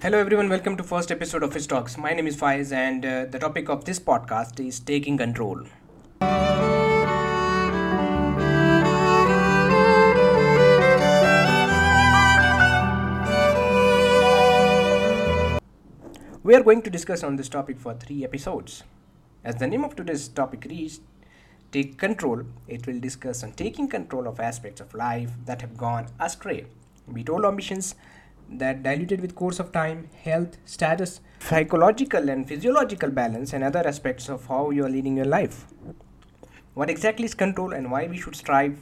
Hello everyone, welcome to first episode of His Talks. My name is Faiz and uh, the topic of this podcast is taking control. We are going to discuss on this topic for 3 episodes. As the name of today's topic reads, Take Control, it will discuss on taking control of aspects of life that have gone astray, be it all ambitions, that diluted with course of time, health, status, psychological and physiological balance, and other aspects of how you are leading your life. What exactly is control and why we should strive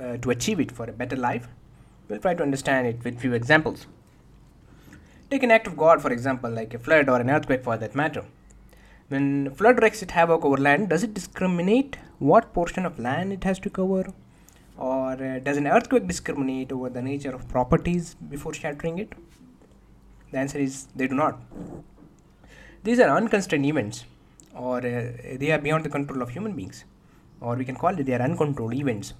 uh, to achieve it for a better life? We'll try to understand it with few examples. Take an act of God, for example, like a flood or an earthquake for that matter. When flood wreaks its havoc over land, does it discriminate what portion of land it has to cover? Or uh, does an earthquake discriminate over the nature of properties before shattering it? The answer is they do not. These are unconstrained events, or uh, they are beyond the control of human beings, or we can call it they are uncontrolled events.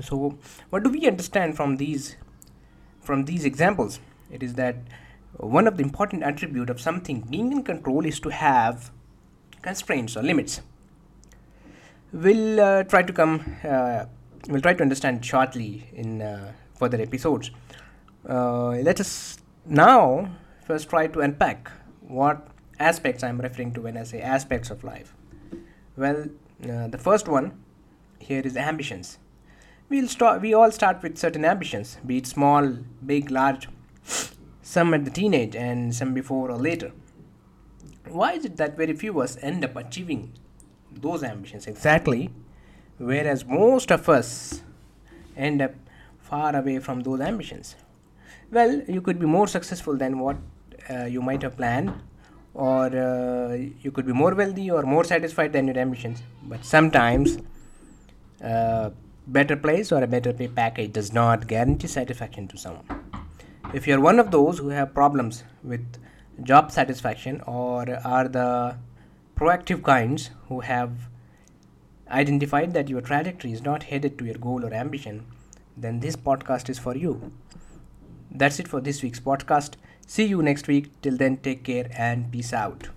So, what do we understand from these from these examples? It is that one of the important attribute of something being in control is to have constraints or limits we'll uh, try to come uh, we'll try to understand shortly in uh, further episodes. Uh, let us now first try to unpack what aspects i'm referring to when i say aspects of life. Well uh, the first one here is ambitions. We'll start we all start with certain ambitions be it small big large some at the teenage and some before or later. Why is it that very few of us end up achieving those ambitions exactly whereas most of us end up far away from those ambitions. Well you could be more successful than what uh, you might have planned or uh, you could be more wealthy or more satisfied than your ambitions. But sometimes a uh, better place or a better pay package does not guarantee satisfaction to someone. If you're one of those who have problems with job satisfaction or are the proactive kinds who have identified that your trajectory is not headed to your goal or ambition, then this podcast is for you. That's it for this week's podcast. See you next week. Till then, take care and peace out.